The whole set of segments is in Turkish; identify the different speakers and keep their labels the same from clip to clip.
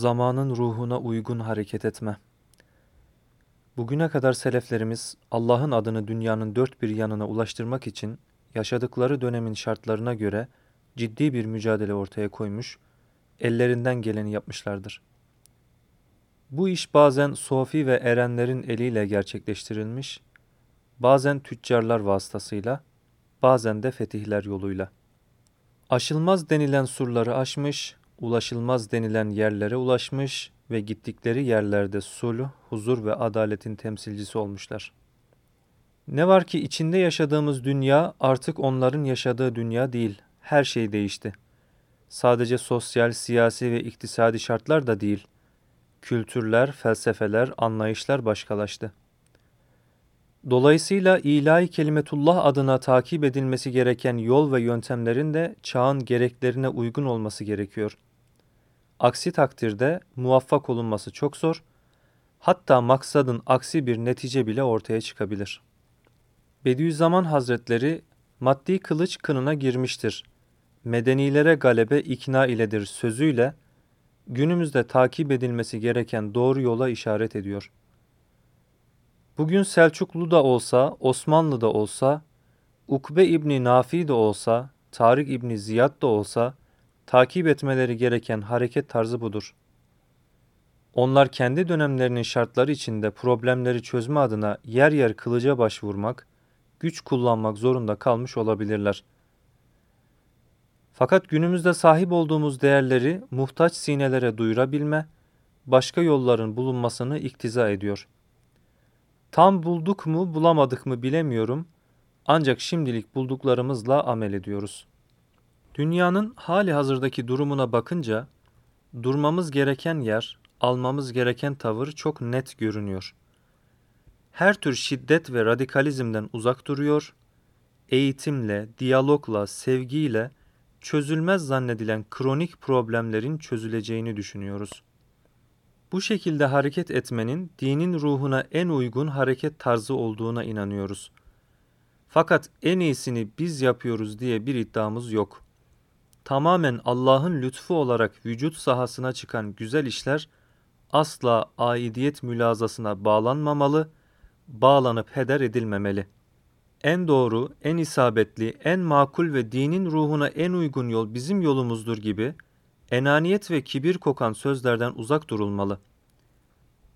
Speaker 1: Zamanın ruhuna uygun hareket etme. Bugüne kadar seleflerimiz Allah'ın adını dünyanın dört bir yanına ulaştırmak için yaşadıkları dönemin şartlarına göre ciddi bir mücadele ortaya koymuş, ellerinden geleni yapmışlardır. Bu iş bazen sofi ve erenlerin eliyle gerçekleştirilmiş, bazen tüccarlar vasıtasıyla, bazen de fetihler yoluyla. Aşılmaz denilen surları aşmış, ulaşılmaz denilen yerlere ulaşmış ve gittikleri yerlerde sulh, huzur ve adaletin temsilcisi olmuşlar. Ne var ki içinde yaşadığımız dünya artık onların yaşadığı dünya değil. Her şey değişti. Sadece sosyal, siyasi ve iktisadi şartlar da değil. Kültürler, felsefeler, anlayışlar başkalaştı. Dolayısıyla ilahi kelimetullah adına takip edilmesi gereken yol ve yöntemlerin de çağın gereklerine uygun olması gerekiyor.'' Aksi takdirde muvaffak olunması çok zor, hatta maksadın aksi bir netice bile ortaya çıkabilir. Bediüzzaman Hazretleri, maddi kılıç kınına girmiştir. Medenilere galebe ikna iledir sözüyle, günümüzde takip edilmesi gereken doğru yola işaret ediyor. Bugün Selçuklu da olsa, Osmanlı da olsa, Ukbe İbni Nafi de olsa, Tarık İbni Ziyad da olsa, takip etmeleri gereken hareket tarzı budur. Onlar kendi dönemlerinin şartları içinde problemleri çözme adına yer yer kılıca başvurmak, güç kullanmak zorunda kalmış olabilirler. Fakat günümüzde sahip olduğumuz değerleri muhtaç sinelere duyurabilme, başka yolların bulunmasını iktiza ediyor. Tam bulduk mu bulamadık mı bilemiyorum ancak şimdilik bulduklarımızla amel ediyoruz.'' Dünyanın hali hazırdaki durumuna bakınca durmamız gereken yer, almamız gereken tavır çok net görünüyor. Her tür şiddet ve radikalizmden uzak duruyor, eğitimle, diyalogla, sevgiyle çözülmez zannedilen kronik problemlerin çözüleceğini düşünüyoruz. Bu şekilde hareket etmenin dinin ruhuna en uygun hareket tarzı olduğuna inanıyoruz. Fakat en iyisini biz yapıyoruz diye bir iddiamız yok.'' Tamamen Allah'ın lütfu olarak vücut sahasına çıkan güzel işler asla aidiyet mülazasına bağlanmamalı, bağlanıp heder edilmemeli. En doğru, en isabetli, en makul ve dinin ruhuna en uygun yol bizim yolumuzdur gibi enaniyet ve kibir kokan sözlerden uzak durulmalı.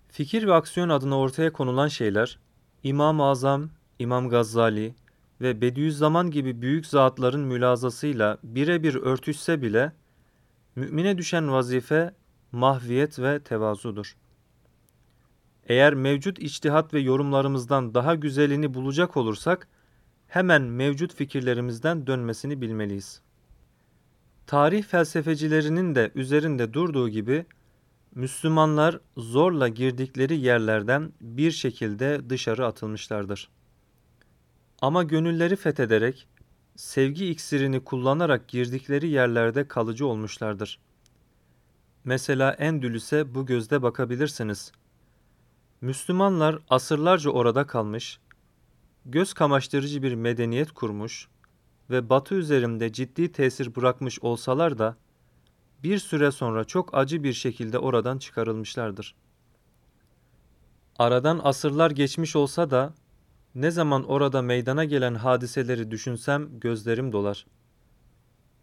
Speaker 1: Fikir ve aksiyon adına ortaya konulan şeyler İmam-ı Azam, İmam Gazali, ve Bediüzzaman gibi büyük zatların mülazasıyla birebir örtüşse bile mümine düşen vazife mahviyet ve tevazudur. Eğer mevcut içtihat ve yorumlarımızdan daha güzelini bulacak olursak hemen mevcut fikirlerimizden dönmesini bilmeliyiz. Tarih felsefecilerinin de üzerinde durduğu gibi Müslümanlar zorla girdikleri yerlerden bir şekilde dışarı atılmışlardır. Ama gönülleri fethederek, sevgi iksirini kullanarak girdikleri yerlerde kalıcı olmuşlardır. Mesela Endülüs'e bu gözde bakabilirsiniz. Müslümanlar asırlarca orada kalmış, göz kamaştırıcı bir medeniyet kurmuş ve batı üzerimde ciddi tesir bırakmış olsalar da, bir süre sonra çok acı bir şekilde oradan çıkarılmışlardır. Aradan asırlar geçmiş olsa da ne zaman orada meydana gelen hadiseleri düşünsem gözlerim dolar.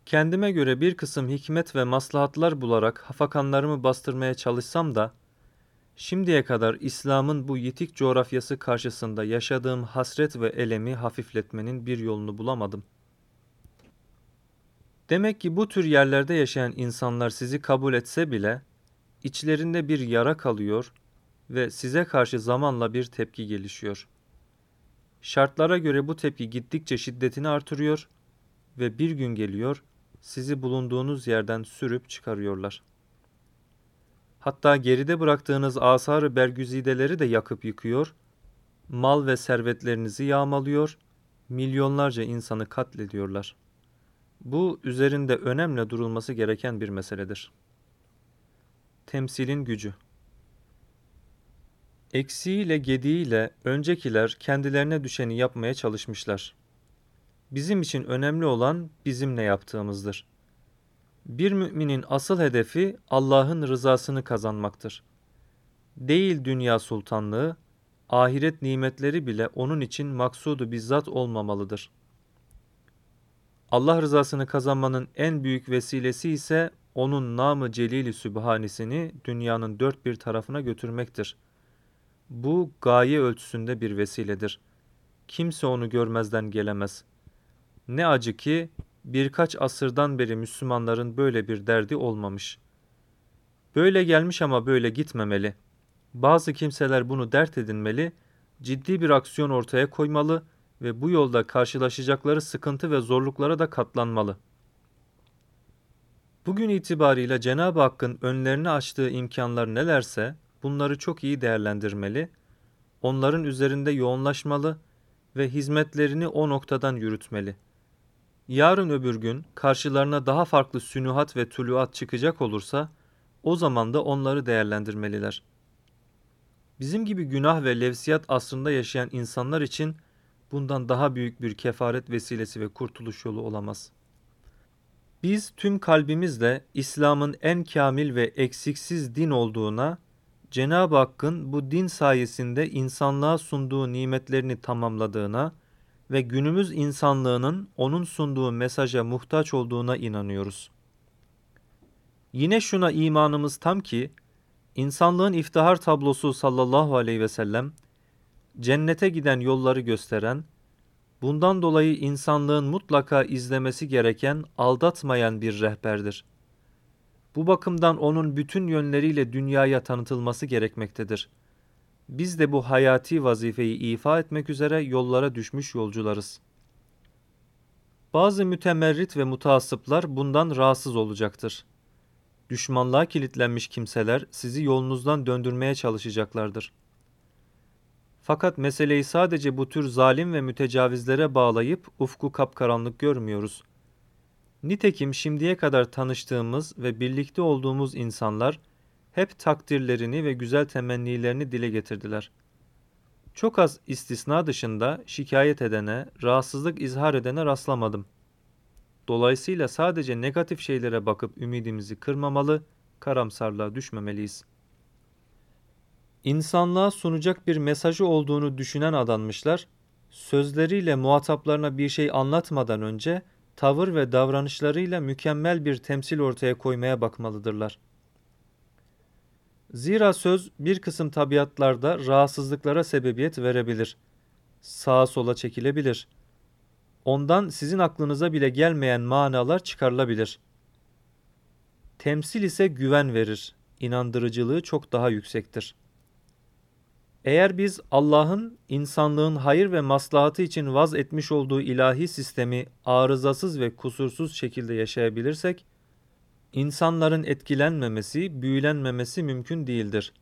Speaker 1: Kendime göre bir kısım hikmet ve maslahatlar bularak hafakanlarımı bastırmaya çalışsam da, şimdiye kadar İslam'ın bu yitik coğrafyası karşısında yaşadığım hasret ve elemi hafifletmenin bir yolunu bulamadım. Demek ki bu tür yerlerde yaşayan insanlar sizi kabul etse bile, içlerinde bir yara kalıyor ve size karşı zamanla bir tepki gelişiyor.'' Şartlara göre bu tepki gittikçe şiddetini artırıyor ve bir gün geliyor sizi bulunduğunuz yerden sürüp çıkarıyorlar. Hatta geride bıraktığınız asar-ı bergüzideleri de yakıp yıkıyor, mal ve servetlerinizi yağmalıyor, milyonlarca insanı katlediyorlar. Bu üzerinde önemli durulması gereken bir meseledir. Temsilin gücü Eksiğiyle gediğiyle öncekiler kendilerine düşeni yapmaya çalışmışlar. Bizim için önemli olan bizim ne yaptığımızdır. Bir müminin asıl hedefi Allah'ın rızasını kazanmaktır. Değil dünya sultanlığı, ahiret nimetleri bile onun için maksudu bizzat olmamalıdır. Allah rızasını kazanmanın en büyük vesilesi ise onun namı celili sübhanisini dünyanın dört bir tarafına götürmektir. Bu gaye ölçüsünde bir vesiledir. Kimse onu görmezden gelemez. Ne acı ki birkaç asırdan beri Müslümanların böyle bir derdi olmamış. Böyle gelmiş ama böyle gitmemeli. Bazı kimseler bunu dert edinmeli, ciddi bir aksiyon ortaya koymalı ve bu yolda karşılaşacakları sıkıntı ve zorluklara da katlanmalı. Bugün itibarıyla Cenab-ı Hakk'ın önlerine açtığı imkanlar nelerse bunları çok iyi değerlendirmeli, onların üzerinde yoğunlaşmalı ve hizmetlerini o noktadan yürütmeli. Yarın öbür gün karşılarına daha farklı sünuhat ve tuluat çıkacak olursa o zaman da onları değerlendirmeliler. Bizim gibi günah ve levsiyat asrında yaşayan insanlar için bundan daha büyük bir kefaret vesilesi ve kurtuluş yolu olamaz. Biz tüm kalbimizle İslam'ın en kamil ve eksiksiz din olduğuna, Cenab-ı Hakk'ın bu din sayesinde insanlığa sunduğu nimetlerini tamamladığına ve günümüz insanlığının onun sunduğu mesaja muhtaç olduğuna inanıyoruz. Yine şuna imanımız tam ki, insanlığın iftihar tablosu sallallahu aleyhi ve sellem, cennete giden yolları gösteren, bundan dolayı insanlığın mutlaka izlemesi gereken, aldatmayan bir rehberdir. Bu bakımdan onun bütün yönleriyle dünyaya tanıtılması gerekmektedir. Biz de bu hayati vazifeyi ifa etmek üzere yollara düşmüş yolcularız. Bazı mütemerrit ve mutasıplar bundan rahatsız olacaktır. Düşmanlığa kilitlenmiş kimseler sizi yolunuzdan döndürmeye çalışacaklardır. Fakat meseleyi sadece bu tür zalim ve mütecavizlere bağlayıp ufku kapkaranlık görmüyoruz. Nitekim şimdiye kadar tanıştığımız ve birlikte olduğumuz insanlar hep takdirlerini ve güzel temennilerini dile getirdiler. Çok az istisna dışında şikayet edene, rahatsızlık izhar edene rastlamadım. Dolayısıyla sadece negatif şeylere bakıp ümidimizi kırmamalı, karamsarlığa düşmemeliyiz.'' insanlığa sunacak bir mesajı olduğunu düşünen adanmışlar, sözleriyle muhataplarına bir şey anlatmadan önce tavır ve davranışlarıyla mükemmel bir temsil ortaya koymaya bakmalıdırlar. Zira söz bir kısım tabiatlarda rahatsızlıklara sebebiyet verebilir. Sağa sola çekilebilir. Ondan sizin aklınıza bile gelmeyen manalar çıkarılabilir. Temsil ise güven verir. İnandırıcılığı çok daha yüksektir.'' Eğer biz Allah'ın insanlığın hayır ve maslahatı için vaz etmiş olduğu ilahi sistemi arızasız ve kusursuz şekilde yaşayabilirsek, insanların etkilenmemesi, büyülenmemesi mümkün değildir.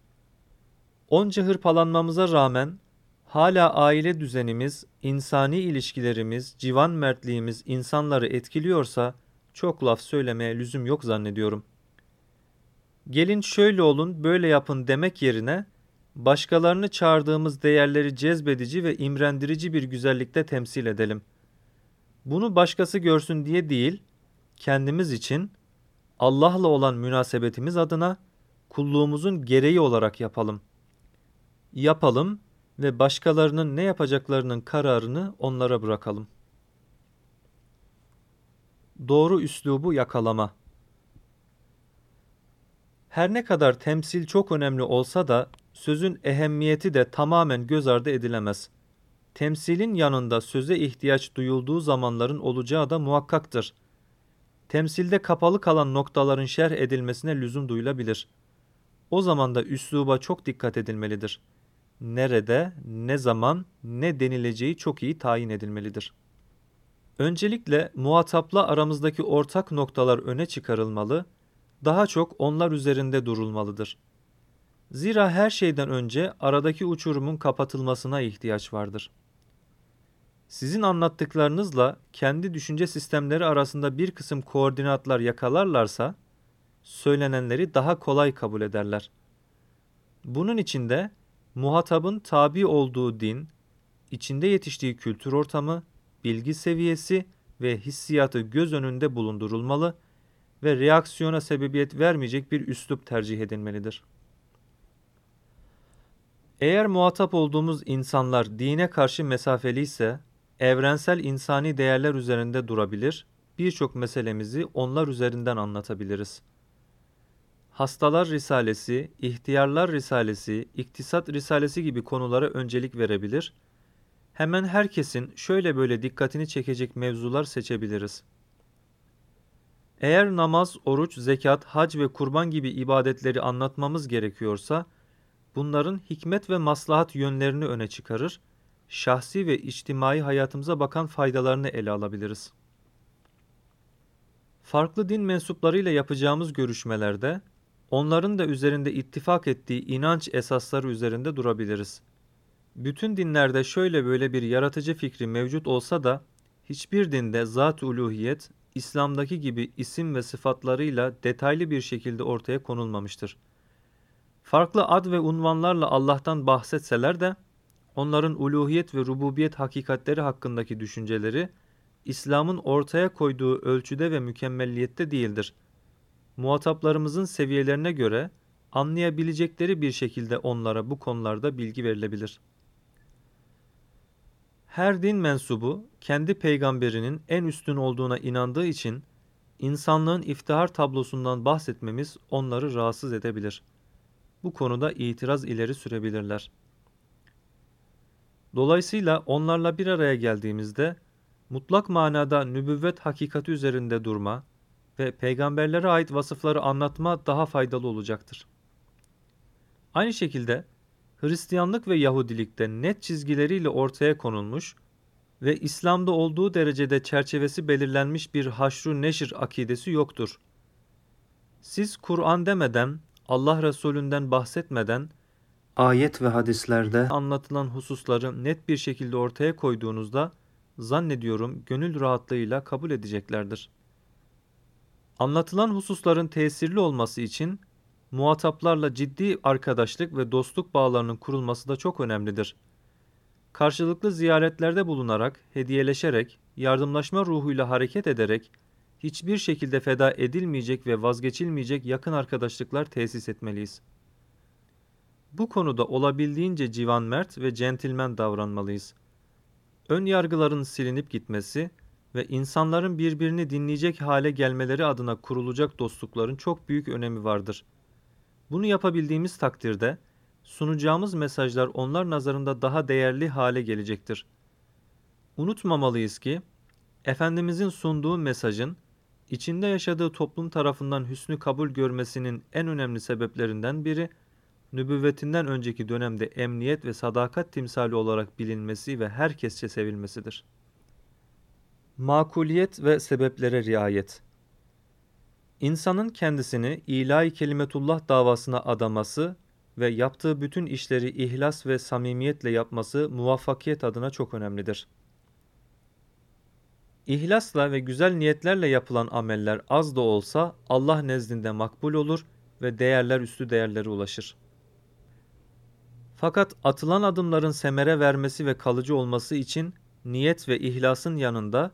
Speaker 1: Onca hırpalanmamıza rağmen hala aile düzenimiz, insani ilişkilerimiz, civan mertliğimiz insanları etkiliyorsa çok laf söylemeye lüzum yok zannediyorum. Gelin şöyle olun, böyle yapın demek yerine başkalarını çağırdığımız değerleri cezbedici ve imrendirici bir güzellikte temsil edelim. Bunu başkası görsün diye değil, kendimiz için Allah'la olan münasebetimiz adına kulluğumuzun gereği olarak yapalım. Yapalım ve başkalarının ne yapacaklarının kararını onlara bırakalım. Doğru üslubu yakalama Her ne kadar temsil çok önemli olsa da sözün ehemmiyeti de tamamen göz ardı edilemez. Temsilin yanında söze ihtiyaç duyulduğu zamanların olacağı da muhakkaktır. Temsilde kapalı kalan noktaların şerh edilmesine lüzum duyulabilir. O zaman da üsluba çok dikkat edilmelidir. Nerede, ne zaman, ne denileceği çok iyi tayin edilmelidir. Öncelikle muhatapla aramızdaki ortak noktalar öne çıkarılmalı, daha çok onlar üzerinde durulmalıdır.'' Zira her şeyden önce aradaki uçurumun kapatılmasına ihtiyaç vardır. Sizin anlattıklarınızla kendi düşünce sistemleri arasında bir kısım koordinatlar yakalarlarsa söylenenleri daha kolay kabul ederler. Bunun içinde muhatabın tabi olduğu din, içinde yetiştiği kültür ortamı, bilgi seviyesi ve hissiyatı göz önünde bulundurulmalı ve reaksiyona sebebiyet vermeyecek bir üslup tercih edilmelidir. Eğer muhatap olduğumuz insanlar dine karşı mesafeli ise evrensel insani değerler üzerinde durabilir, birçok meselemizi onlar üzerinden anlatabiliriz. Hastalar Risalesi, İhtiyarlar Risalesi, İktisat Risalesi gibi konulara öncelik verebilir, hemen herkesin şöyle böyle dikkatini çekecek mevzular seçebiliriz. Eğer namaz, oruç, zekat, hac ve kurban gibi ibadetleri anlatmamız gerekiyorsa, bunların hikmet ve maslahat yönlerini öne çıkarır, şahsi ve içtimai hayatımıza bakan faydalarını ele alabiliriz. Farklı din mensuplarıyla yapacağımız görüşmelerde, onların da üzerinde ittifak ettiği inanç esasları üzerinde durabiliriz. Bütün dinlerde şöyle böyle bir yaratıcı fikri mevcut olsa da, hiçbir dinde zat-ı uluhiyet, İslam'daki gibi isim ve sıfatlarıyla detaylı bir şekilde ortaya konulmamıştır. Farklı ad ve unvanlarla Allah'tan bahsetseler de onların uluhiyet ve rububiyet hakikatleri hakkındaki düşünceleri İslam'ın ortaya koyduğu ölçüde ve mükemmelliyette değildir. Muhataplarımızın seviyelerine göre anlayabilecekleri bir şekilde onlara bu konularda bilgi verilebilir. Her din mensubu kendi peygamberinin en üstün olduğuna inandığı için insanlığın iftihar tablosundan bahsetmemiz onları rahatsız edebilir. Bu konuda itiraz ileri sürebilirler. Dolayısıyla onlarla bir araya geldiğimizde mutlak manada nübüvvet hakikati üzerinde durma ve peygamberlere ait vasıfları anlatma daha faydalı olacaktır. Aynı şekilde Hristiyanlık ve Yahudilikte net çizgileriyle ortaya konulmuş ve İslam'da olduğu derecede çerçevesi belirlenmiş bir haşru neşir akidesi yoktur. Siz Kur'an demeden, Allah Resulünden bahsetmeden, ayet ve hadislerde anlatılan hususları net bir şekilde ortaya koyduğunuzda, zannediyorum gönül rahatlığıyla kabul edeceklerdir. Anlatılan hususların tesirli olması için muhataplarla ciddi arkadaşlık ve dostluk bağlarının kurulması da çok önemlidir. Karşılıklı ziyaretlerde bulunarak, hediyeleşerek, yardımlaşma ruhuyla hareket ederek, hiçbir şekilde feda edilmeyecek ve vazgeçilmeyecek yakın arkadaşlıklar tesis etmeliyiz. Bu konuda olabildiğince civan mert ve centilmen davranmalıyız. Ön yargıların silinip gitmesi ve insanların birbirini dinleyecek hale gelmeleri adına kurulacak dostlukların çok büyük önemi vardır.'' Bunu yapabildiğimiz takdirde sunacağımız mesajlar onlar nazarında daha değerli hale gelecektir. Unutmamalıyız ki Efendimizin sunduğu mesajın içinde yaşadığı toplum tarafından hüsnü kabul görmesinin en önemli sebeplerinden biri nübüvvetinden önceki dönemde emniyet ve sadakat timsali olarak bilinmesi ve herkesçe sevilmesidir. Makuliyet ve sebeplere riayet İnsanın kendisini ilahi kelimetullah davasına adaması ve yaptığı bütün işleri ihlas ve samimiyetle yapması muvaffakiyet adına çok önemlidir. İhlasla ve güzel niyetlerle yapılan ameller az da olsa Allah nezdinde makbul olur ve değerler üstü değerlere ulaşır. Fakat atılan adımların semere vermesi ve kalıcı olması için niyet ve ihlasın yanında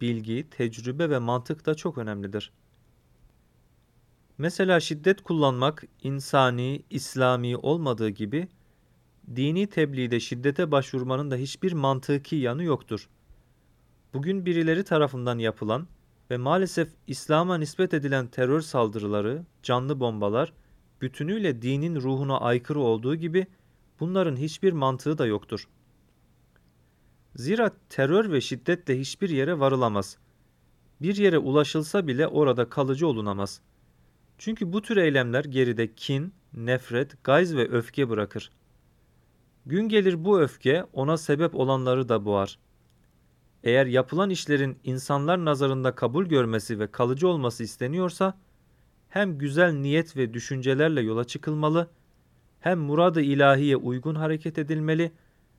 Speaker 1: bilgi, tecrübe ve mantık da çok önemlidir. Mesela şiddet kullanmak insani, İslami olmadığı gibi dini tebliğde şiddete başvurmanın da hiçbir mantıki yanı yoktur. Bugün birileri tarafından yapılan ve maalesef İslam'a nispet edilen terör saldırıları, canlı bombalar bütünüyle dinin ruhuna aykırı olduğu gibi bunların hiçbir mantığı da yoktur. Zira terör ve şiddetle hiçbir yere varılamaz. Bir yere ulaşılsa bile orada kalıcı olunamaz.'' Çünkü bu tür eylemler geride kin, nefret, gayz ve öfke bırakır. Gün gelir bu öfke ona sebep olanları da boğar. Eğer yapılan işlerin insanlar nazarında kabul görmesi ve kalıcı olması isteniyorsa, hem güzel niyet ve düşüncelerle yola çıkılmalı, hem murad-ı ilahiye uygun hareket edilmeli,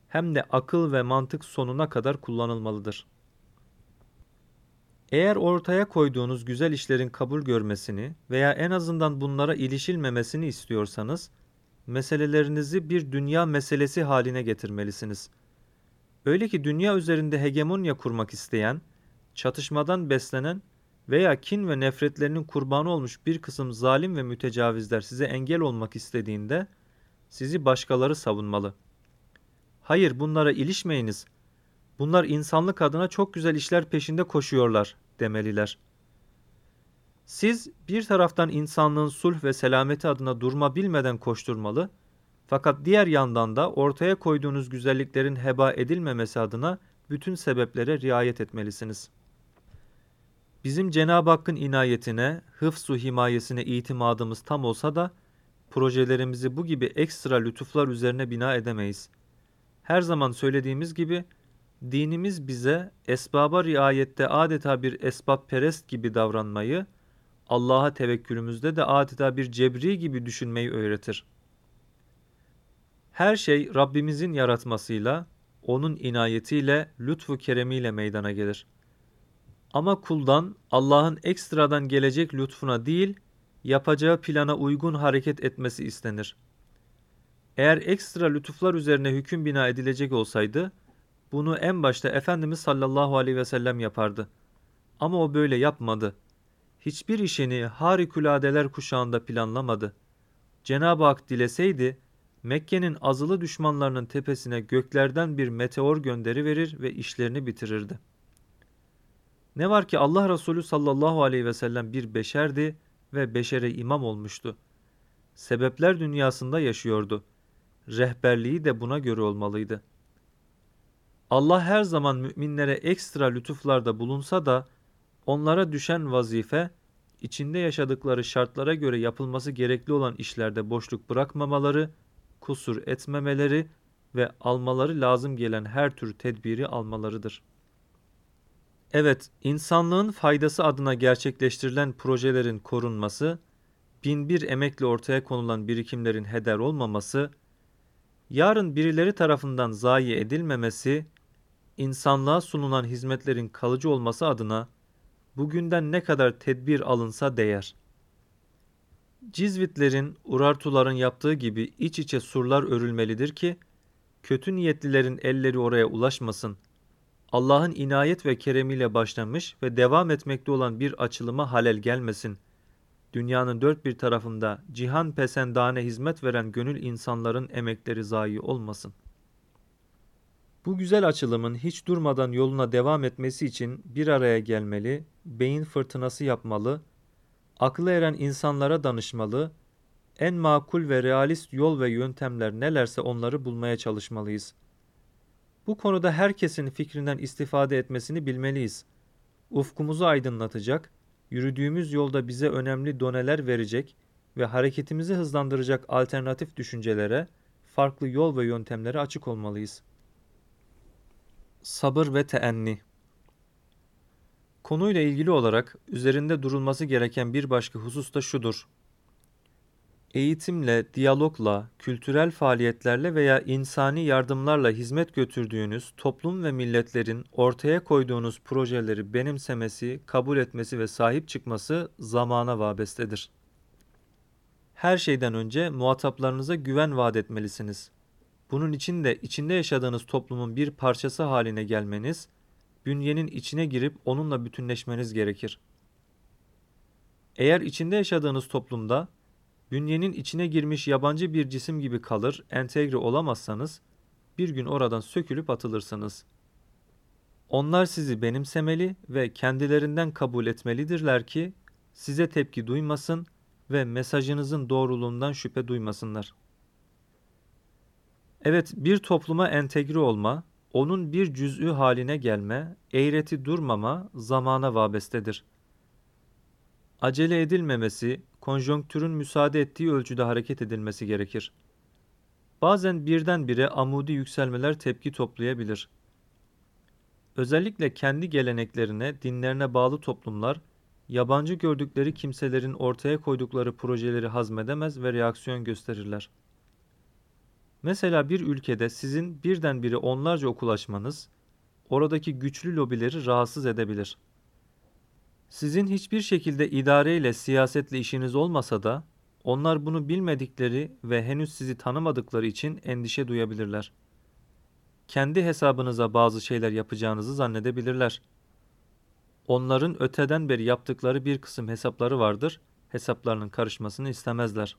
Speaker 1: hem de akıl ve mantık sonuna kadar kullanılmalıdır.'' Eğer ortaya koyduğunuz güzel işlerin kabul görmesini veya en azından bunlara ilişilmemesini istiyorsanız, meselelerinizi bir dünya meselesi haline getirmelisiniz. Öyle ki dünya üzerinde hegemonya kurmak isteyen, çatışmadan beslenen veya kin ve nefretlerinin kurbanı olmuş bir kısım zalim ve mütecavizler size engel olmak istediğinde sizi başkaları savunmalı. Hayır bunlara ilişmeyiniz. Bunlar insanlık adına çok güzel işler peşinde koşuyorlar demeliler. Siz bir taraftan insanlığın sulh ve selameti adına durma bilmeden koşturmalı, fakat diğer yandan da ortaya koyduğunuz güzelliklerin heba edilmemesi adına bütün sebeplere riayet etmelisiniz. Bizim Cenab-ı Hakk'ın inayetine, hıfzu himayesine itimadımız tam olsa da projelerimizi bu gibi ekstra lütuflar üzerine bina edemeyiz. Her zaman söylediğimiz gibi dinimiz bize esbaba riayette adeta bir esbab perest gibi davranmayı, Allah'a tevekkülümüzde de adeta bir cebri gibi düşünmeyi öğretir. Her şey Rabbimizin yaratmasıyla, onun inayetiyle, lütfu keremiyle meydana gelir. Ama kuldan Allah'ın ekstradan gelecek lütfuna değil, yapacağı plana uygun hareket etmesi istenir. Eğer ekstra lütuflar üzerine hüküm bina edilecek olsaydı, bunu en başta Efendimiz sallallahu aleyhi ve sellem yapardı. Ama o böyle yapmadı. Hiçbir işini harikuladeler kuşağında planlamadı. Cenab-ı Hak dileseydi, Mekke'nin azılı düşmanlarının tepesine göklerden bir meteor gönderi verir ve işlerini bitirirdi. Ne var ki Allah Resulü sallallahu aleyhi ve sellem bir beşerdi ve beşere imam olmuştu. Sebepler dünyasında yaşıyordu. Rehberliği de buna göre olmalıydı. Allah her zaman müminlere ekstra lütuflarda bulunsa da onlara düşen vazife içinde yaşadıkları şartlara göre yapılması gerekli olan işlerde boşluk bırakmamaları, kusur etmemeleri ve almaları lazım gelen her tür tedbiri almalarıdır. Evet, insanlığın faydası adına gerçekleştirilen projelerin korunması, bin bir emekle ortaya konulan birikimlerin heder olmaması, yarın birileri tarafından zayi edilmemesi, insanlığa sunulan hizmetlerin kalıcı olması adına bugünden ne kadar tedbir alınsa değer. Cizvitlerin, Urartuların yaptığı gibi iç içe surlar örülmelidir ki, kötü niyetlilerin elleri oraya ulaşmasın. Allah'ın inayet ve keremiyle başlamış ve devam etmekte olan bir açılıma halel gelmesin. Dünyanın dört bir tarafında cihan pesendane hizmet veren gönül insanların emekleri zayi olmasın.'' Bu güzel açılımın hiç durmadan yoluna devam etmesi için bir araya gelmeli, beyin fırtınası yapmalı, aklı eren insanlara danışmalı, en makul ve realist yol ve yöntemler nelerse onları bulmaya çalışmalıyız. Bu konuda herkesin fikrinden istifade etmesini bilmeliyiz. Ufkumuzu aydınlatacak, yürüdüğümüz yolda bize önemli doneler verecek ve hareketimizi hızlandıracak alternatif düşüncelere, farklı yol ve yöntemlere açık olmalıyız.'' Sabır ve teenni Konuyla ilgili olarak üzerinde durulması gereken bir başka husus da şudur. Eğitimle, diyalogla, kültürel faaliyetlerle veya insani yardımlarla hizmet götürdüğünüz toplum ve milletlerin ortaya koyduğunuz projeleri benimsemesi, kabul etmesi ve sahip çıkması zamana vabestedir. Her şeyden önce muhataplarınıza güven vaat etmelisiniz. Bunun için de içinde yaşadığınız toplumun bir parçası haline gelmeniz, bünyenin içine girip onunla bütünleşmeniz gerekir. Eğer içinde yaşadığınız toplumda bünyenin içine girmiş yabancı bir cisim gibi kalır, entegre olamazsanız bir gün oradan sökülüp atılırsınız. Onlar sizi benimsemeli ve kendilerinden kabul etmelidirler ki size tepki duymasın ve mesajınızın doğruluğundan şüphe duymasınlar.'' Evet, bir topluma entegre olma, onun bir cüz'ü haline gelme, eğreti durmama zamana vabestedir. Acele edilmemesi, konjonktürün müsaade ettiği ölçüde hareket edilmesi gerekir. Bazen birdenbire amudi yükselmeler tepki toplayabilir. Özellikle kendi geleneklerine, dinlerine bağlı toplumlar, yabancı gördükleri kimselerin ortaya koydukları projeleri hazmedemez ve reaksiyon gösterirler. Mesela bir ülkede sizin birdenbire onlarca okul açmanız, oradaki güçlü lobileri rahatsız edebilir. Sizin hiçbir şekilde idareyle, siyasetle işiniz olmasa da, onlar bunu bilmedikleri ve henüz sizi tanımadıkları için endişe duyabilirler. Kendi hesabınıza bazı şeyler yapacağınızı zannedebilirler. Onların öteden beri yaptıkları bir kısım hesapları vardır. Hesaplarının karışmasını istemezler.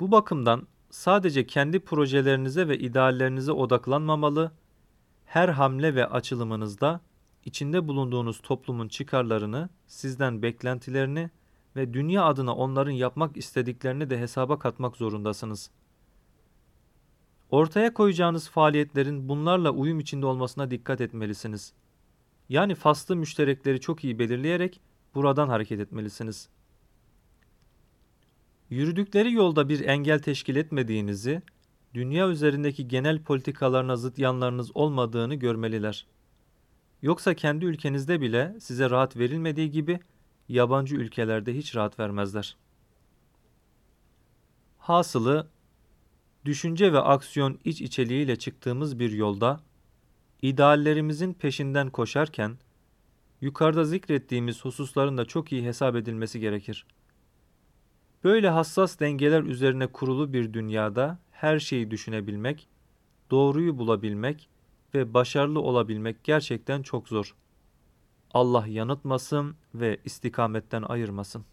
Speaker 1: Bu bakımdan sadece kendi projelerinize ve ideallerinize odaklanmamalı, her hamle ve açılımınızda içinde bulunduğunuz toplumun çıkarlarını, sizden beklentilerini ve dünya adına onların yapmak istediklerini de hesaba katmak zorundasınız. Ortaya koyacağınız faaliyetlerin bunlarla uyum içinde olmasına dikkat etmelisiniz. Yani faslı müşterekleri çok iyi belirleyerek buradan hareket etmelisiniz. Yürüdükleri yolda bir engel teşkil etmediğinizi, dünya üzerindeki genel politikalarına zıt yanlarınız olmadığını görmeliler. Yoksa kendi ülkenizde bile size rahat verilmediği gibi yabancı ülkelerde hiç rahat vermezler. Hasılı, düşünce ve aksiyon iç içeliğiyle çıktığımız bir yolda, ideallerimizin peşinden koşarken, yukarıda zikrettiğimiz hususların da çok iyi hesap edilmesi gerekir. Böyle hassas dengeler üzerine kurulu bir dünyada her şeyi düşünebilmek, doğruyu bulabilmek ve başarılı olabilmek gerçekten çok zor. Allah yanıtmasın ve istikametten ayırmasın.